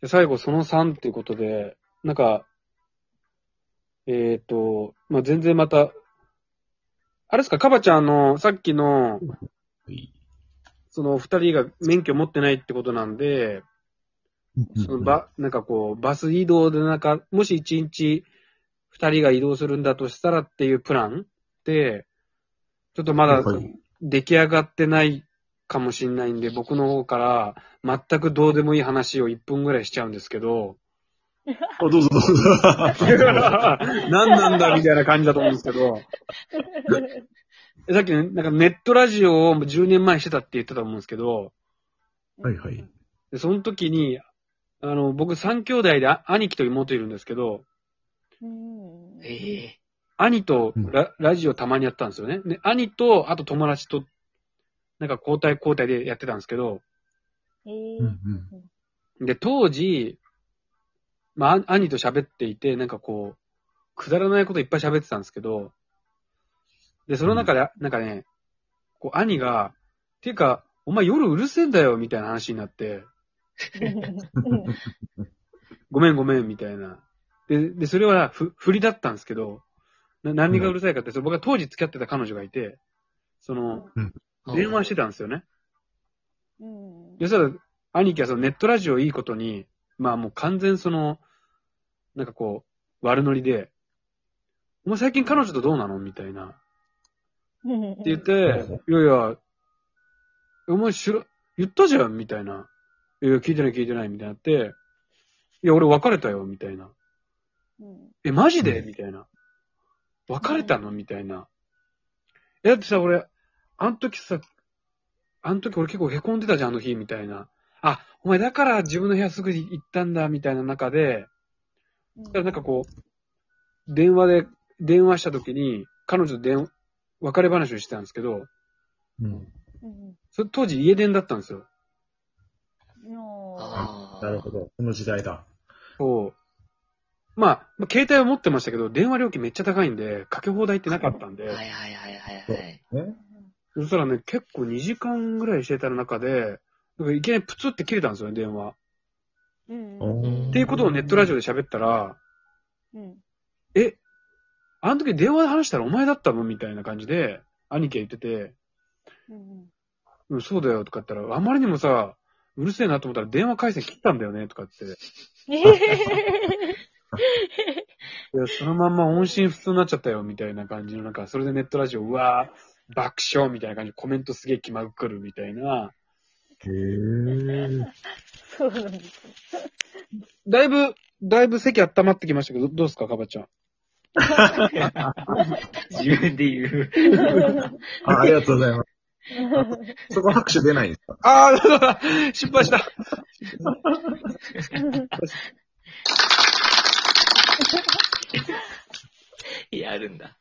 で最後その3っていうことで、なんか、えっ、と、まあ、全然また、あれですか、カバちゃんあの、さっきの、はいその二人が免許持ってないってことなんで、そのば、なんかこう、バス移動でなんか、もし一日二人が移動するんだとしたらっていうプランで、ちょっとまだはい。出来上がってないかもしれないんで、僕の方から全くどうでもいい話を1分ぐらいしちゃうんですけど、あどうぞどうぞ。何なんだみたいな感じだと思うんですけど、さっきね、なんかネットラジオを10年前にしてたって言ってたと思うんですけど、はいはい。でその時に、あの、僕3兄弟であ兄貴と妹いるんですけど、うん。ええ兄とラ,、ラジオたまにやったんですよね。で、兄と、あと友達と、なんか交代交代でやってたんですけど、ええうんうん。で、当時、まあ、あ兄と喋っていて、なんかこう、くだらないこといっぱい喋ってたんですけど、で、その中で、なんかね、こう、兄が、っていうか、お前夜うるせえんだよ、みたいな話になって、ごめんごめん、みたいな。で、で、それはふ、振りだったんですけど、な何がうるさいかって、その僕が当時付き合ってた彼女がいて、その、電話してたんですよね。うん。で、そしたら、兄貴はそのネットラジオいいことに、まあもう完全その、なんかこう、悪ノリで、お前最近彼女とどうなの？みたいな。って言って、いやいや、お前知ら、言ったじゃん？みたいな。いや、聞いてない聞いてないみたいになって、いや、俺別れたよみたいな。うん。え、マジで？みたいな。別れたの？みたいな。え、だってさ、俺、あの時さ、あの時俺結構凹んでたじゃん、あの日、みたいな。あ、お前だから自分の部屋すぐ行ったんだ、みたいな中で、だからなんかこう、電話で、電話した時に、彼女と電話、別れ話をしてたんですけど、うん。うん。それ当時家電だったんですよ。のああ。なるほど。この時代だ。そう。まあ、まあ携帯は持ってましたけど、電話料金めっちゃ高いんで、かけ放題ってなかったんで、はいはいはいはいはい。ね。そしたらね、結構2時間ぐらいしてた中で、なんかいきなりプツって切れたんですよね、電話。っていうことをネットラジオで喋ったら、うん。え、あの時電話で話したらお前だったのみたいな感じで、兄貴が言ってて、うん。うん、そうだよとか言ったら、あまりにもさ、うるせえなと思ったら電話回線切ったんだよねとかって。いや、そのまんま音信不通になっちゃったよみたいな感じの、なんか、それでネットラジオ、うわー、爆笑みたいな感じでコメントすげえ気まぐるみたいな。へー。そうなんです。だいぶ、だいぶ席温まってきましたけど、どどうですか、かばちゃん？自分で言う。あありがとうございます。そこ拍手出ないんですか？ああ、失敗した。やるんだ。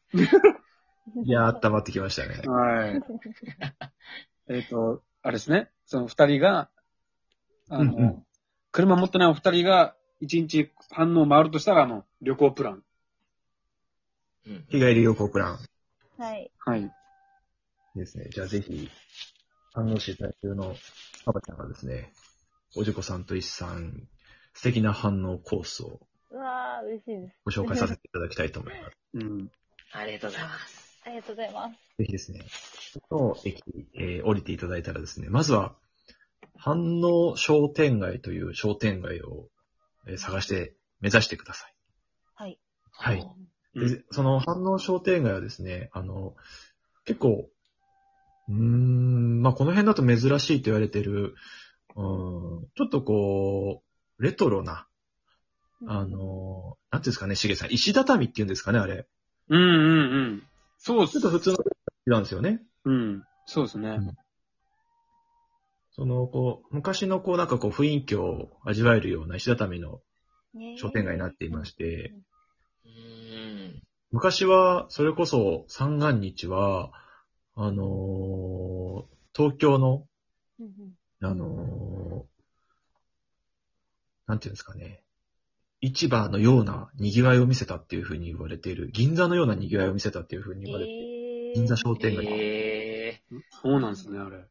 いやー、温まってきましたね。はい。えっと、あれですね。その二人が、あの、うんうん車持ってないお二人が、一日反応回るとしたら、あの、旅行プラン。うん。日帰り旅行プランはい。はい。ですね。じゃあぜひ、反応していただけるの、パパちゃんがですね、おじこさんと一さん、素敵な反応コースをうわー、嬉しいです。ご紹介させていただきたいと思います。うん。ありがとうございます。ありがとうございます。ぜひですね、の駅、えー降りていただいたらですね、まずは、反応商店街という商店街を、えー探して目指してください。はい。はい。うんで、その反応商店街はですね、あの、結構、うーん、まあ、この辺だと珍しいと言われてる、うん、ちょっとこう、レトロな、あの、なんていうんですかね、しげさん、石畳っていうんですかね、あれ。うんうんうん。そうっすちょっ。と普通のなんですよね。うん。そうですね。その、こう、昔のこう、なんかこう、雰囲気を味わえるような石畳のね商店街になっていまして、うーん。昔は、それこそ三元日は、あのー東京の、うんうんあのーなんていうんですかね、市場のような賑わいを見せたっていうふうに言われている、銀座のような賑わいを見せたっていうふうに言われている、えー銀座商店街。えそうなんですね、あれ。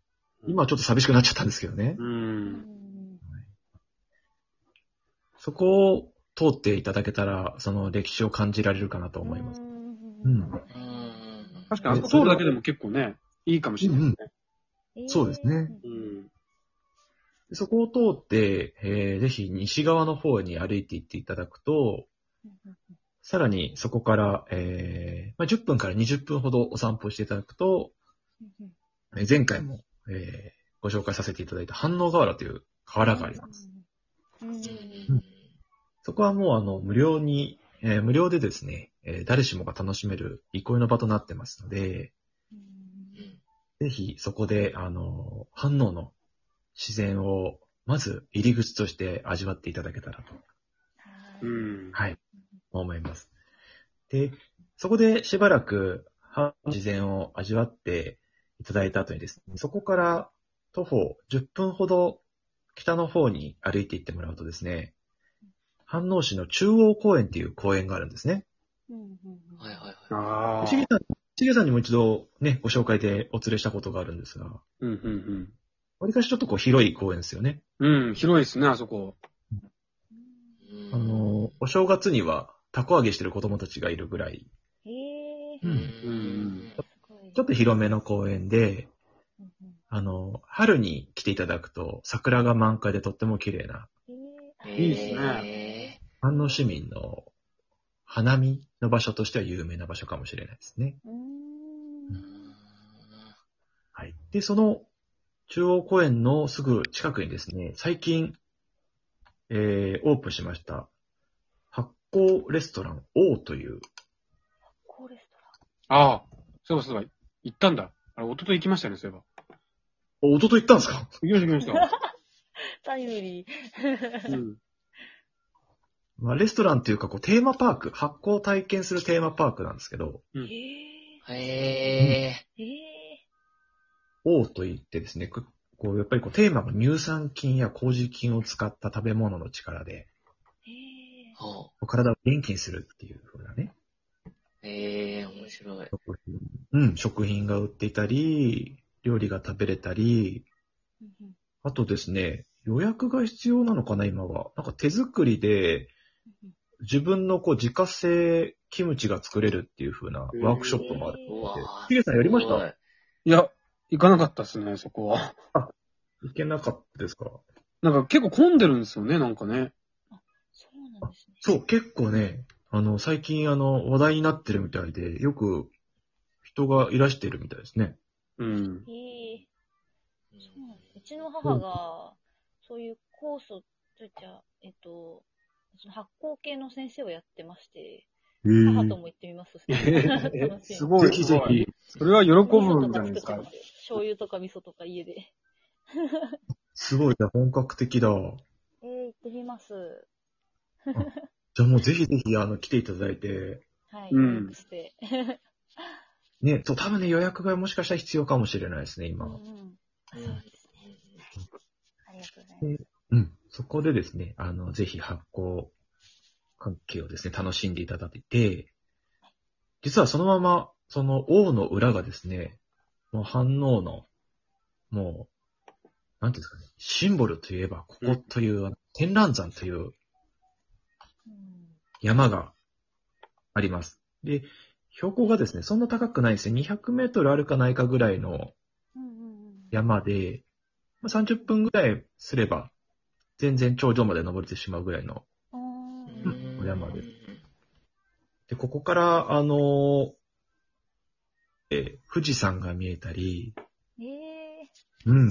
今はちょっと寂しくなっちゃったんですけどね。う。うんんそこを通っていただけたら、その歴史を感じられるかなと思います。ううんん。うん。確かにあそこ通るだけでも結構ね、いいかもしれないですね。えーそうですね。うん。でそこを通って、えーぜひ西側の方に歩いていっていただくと、さらにそこから、えーまあ、10分から20分ほどお散歩していただくと、えー前回も、えーご紹介させていただいた反応河原という河原があります。。そこはもうあの無料に、えー無料でですね、えー誰しもが楽しめる憩いの場となってますので、うんぜひそこで、あの、反応の自然をまず入り口として味わっていただけたらと、うん。はい、思います。で、そこでしばらく自然を味わっていただいた後にですね、そこから徒歩10分ほど北の方に歩いていってもらうとですね、飯能市の中央公園っていう公園があるんですね。うんうんはいはいはい。ああ。しげさん、しげさんにも一度ね、ご紹介でお連れしたことがあるんですが、うん、うん、わりかしちょっとこう広い公園ですよね。うん。うん、広いですね、あそこ。うんあの、お正月には、たこ揚げしてる子供たちがいるぐらい、へえ。うんうんすごいちょっと広めの公園で、うんうんあの、春に来ていただくと、桜が満開でとっても綺麗な、へいいですね。飯能市民の花見の場所としては有名な場所かもしれないですね。ーうーんはい。で、その中央公園のすぐ近くにですね、最近、えー、オープンしました、発酵レストラン O という、コーレストああ。そうそう。行ったんだ。あれ、一昨日行きましたよね、そういえば。お、おととい行ったんですか？行きました、行きましラン。タイムリー。た。うん。まあ、レストランというか、こう、テーマパーク、発酵を体験するテーマパークなんですけど、うんと言ってですね、ここう、やっぱりこう、テーマが乳酸菌や麹菌を使った食べ物の力で、へえ。ほ体を元気にするっていう風なね、う。へえ、面白い。食品、うん、食品が売っていたり、料理が食べれたり、あとですね、予約が必要なのかな、今は。なんか手作りで、うん自分のこう、自家製キムチが作れるっていう風なワークショップもあるので、ヒゲさんやりました？いや、行かなかったっすね、そこは。いけなかったですか？なんか結構混んでるんですよね、なんかね。そうなんですね。そう、結構ね、あの、最近あの、話題になってるみたいで、よく人がいらしてるみたいですね。うん。へえ。そうなんです。うちの母が、そういう酵素といっちゃ、えっと、その発酵系の先生をやってまして、母とも行ってみます。楽しいすごい。ぜひぜひ。それは喜ぶんじゃないですか。醤油とか味噌とか家で。すごい、じゃあ本格的だ。えー、行ってみます。じゃあもうぜひぜひ、あの、来ていただいて、はい、うん予約して。ね、そう、多分ね、予約がもしかしたら必要かもしれないですね、今。うんうん。そうですね。ありがとうございます。うん。そこでですね、あの、ぜひ発酵関係をですね、楽しんでいただいて、実はそのまま、その王の裏がですね、もう反応の、もう、なんていうんですかね、シンボルといえば、ここという、あの天覧山といううん山があります。で、標高がですね、そんな高くないんですよ。200メートルあるかないかぐらいの。山で、まあ、30分ぐらいすれば、全然頂上まで登れてしまうぐらいの。山でで、ここから、あのーえー富士山が見えたり、ええうん。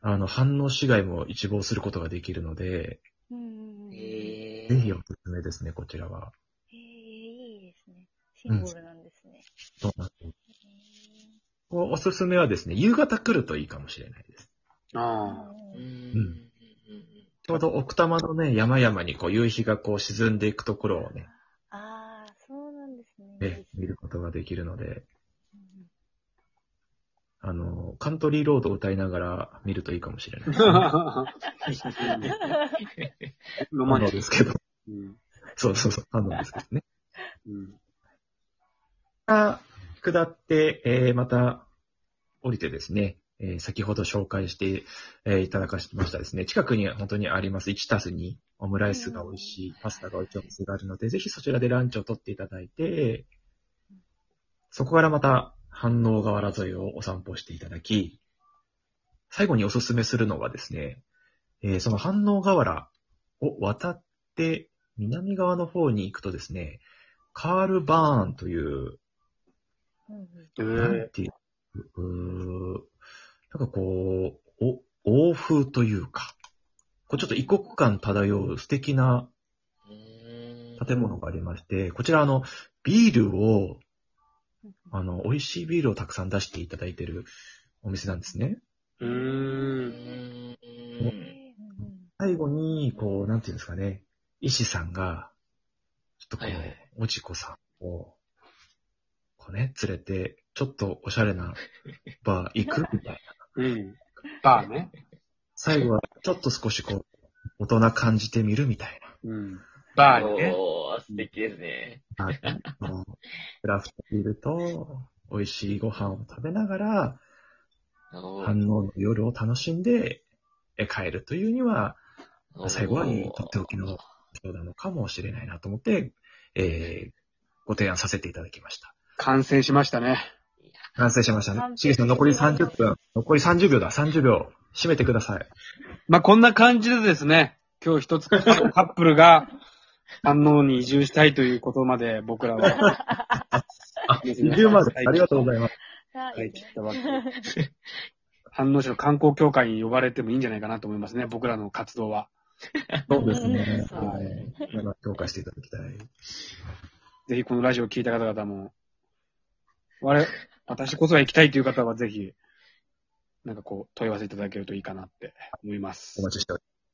あの、反応市街も一望することができるので、ー。うんうんうん。えへえ。ぜひおすすめですね、こちらは。えー、いいですね。シンボルなんですね。そうなんですへおおすすめはですね、夕方来るといいかもしれないです。ーああ。うん。うんちょうど奥多摩のね、山々にこう夕日がこう沈んでいくところをね、ああ、そうなんですね。見ることができるので、カントリーロードを歌いながら見るといいかもしれない。ロマンチック。ですけど。うん。そうそうそう、あのですけどね。うん。あ下って、えー、また降りてですね、えー先ほど紹介して、えーいただかしましたですね、近くに本当にあります1たす2、オムライスが美味しい、パスタが美味しいお店があるので、ぜひそちらでランチを取っていただいて、そこからまた反応河原沿いをお散歩していただき、最後におすすめするのはですね、えーその反応河原を渡って南側の方に行くとですね、カールバーンといううんえなんーていう、なんかこう、お、欧風というか、こうちょっと異国感漂う素敵なうん。建物がありまして、こちらあの、ビールを、うんあの、美味しいビールをたくさん出していただいてるお店なんですね。うー。うん最後に、こう、なんていうんですかね、医師さんが、ちょっとこう、はいはいおちこさんを、こうね、連れて、ちょっとおしゃれなバー行く？みたいな。うん。バーね。最後は、ちょっと少しこう、大人感じてみるみたいうん。バーにね。おー、素敵ですね。クラフトビールと、美味しいご飯を食べながら、反応の夜を楽しんでえ帰るというには、最後はとっておきの今日なのかもしれないなと思って、えー、ご提案させていただきました。完成しましたね。完成しましたねしげさん残り30分。残り30秒だ。30秒。締めてください。まあ、こんな感じでですね、今日一つカップルが反応に移住したいということまで僕らは。あ、20まで。ありがとうございます。あはい、切ったわけで。反応市の観光協会に呼ばれてもいいんじゃないかなと思いますね、僕らの活動は。そうですね。うんはい。まあ評価していただきたい。ぜひこのラジオを聞いた方々も、我、私こそが行きたいという方はぜひ、なんかこう、問い合わせいただけるといいかなって思いますお。待ちしており